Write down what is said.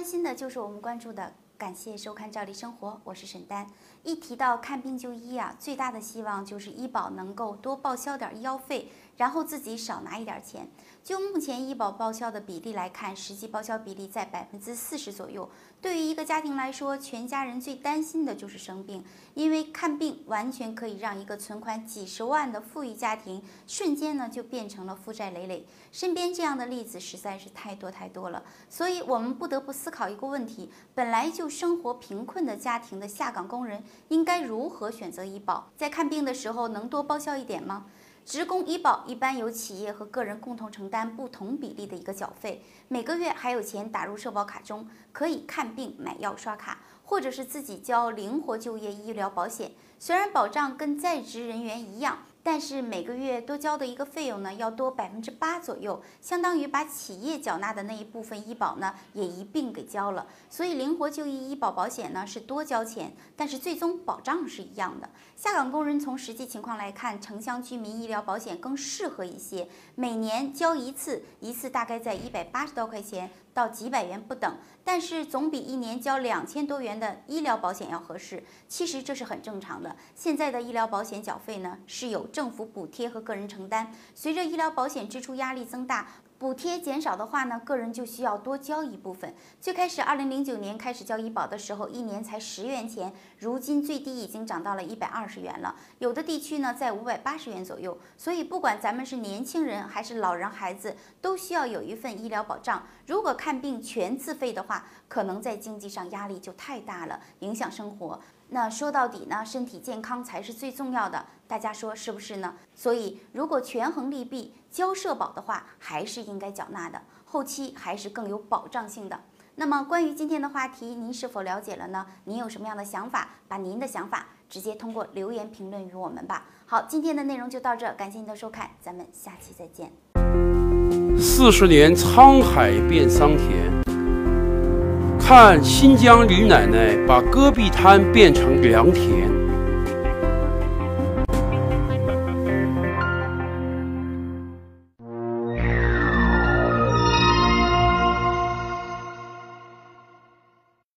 关心的就是我们关注的。感谢收看《赵丽生活》，我是沈丹。一提到看病就医啊，最大的希望就是医保能够多报销点医药费，然后自己少拿一点钱。就目前医保报销的比例来看，实际报销比例在百分之四十左右。对于一个家庭来说，全家人最担心的就是生病，因为看病完全可以让一个存款几十万的富裕家庭瞬间呢就变成了负债累累。身边这样的例子实在是太多太多了，所以我们不得不思考一个问题：本来就生活贫困的家庭的下岗工人应该如何选择医保？在看病的时候能多报销一点吗？职工医保一般由企业和个人共同承担不同比例的一个缴费，每个月还有钱打入社保卡中，可以看病、买药、刷卡，或者是自己交灵活就业医疗保险。虽然保障跟在职人员一样。但是每个月多交的一个费用呢，要多百分之八左右，相当于把企业缴纳的那一部分医保呢，也一并给交了。所以灵活就医医保保险呢是多交钱，但是最终保障是一样的。下岗工人从实际情况来看，城乡居民医疗保险更适合一些，每年交一次，一次大概在一百八十多块钱。到几百元不等，但是总比一年交两千多元的医疗保险要合适。其实这是很正常的。现在的医疗保险缴费呢是由政府补贴和个人承担，随着医疗保险支出压力增大。补贴减少的话呢，个人就需要多交一部分。最开始，二零零九年开始交医保的时候，一年才十元钱，如今最低已经涨到了一百二十元了。有的地区呢，在五百八十元左右。所以，不管咱们是年轻人还是老人、孩子，都需要有一份医疗保障。如果看病全自费的话，可能在经济上压力就太大了，影响生活。那说到底呢，身体健康才是最重要的，大家说是不是呢？所以如果权衡利弊，交社保的话还是应该缴纳的，后期还是更有保障性的。那么关于今天的话题，您是否了解了呢？您有什么样的想法？把您的想法直接通过留言评论与我们吧。好，今天的内容就到这，感谢您的收看，咱们下期再见。四十年沧海变桑田。看新疆李奶奶把戈壁滩变成良田。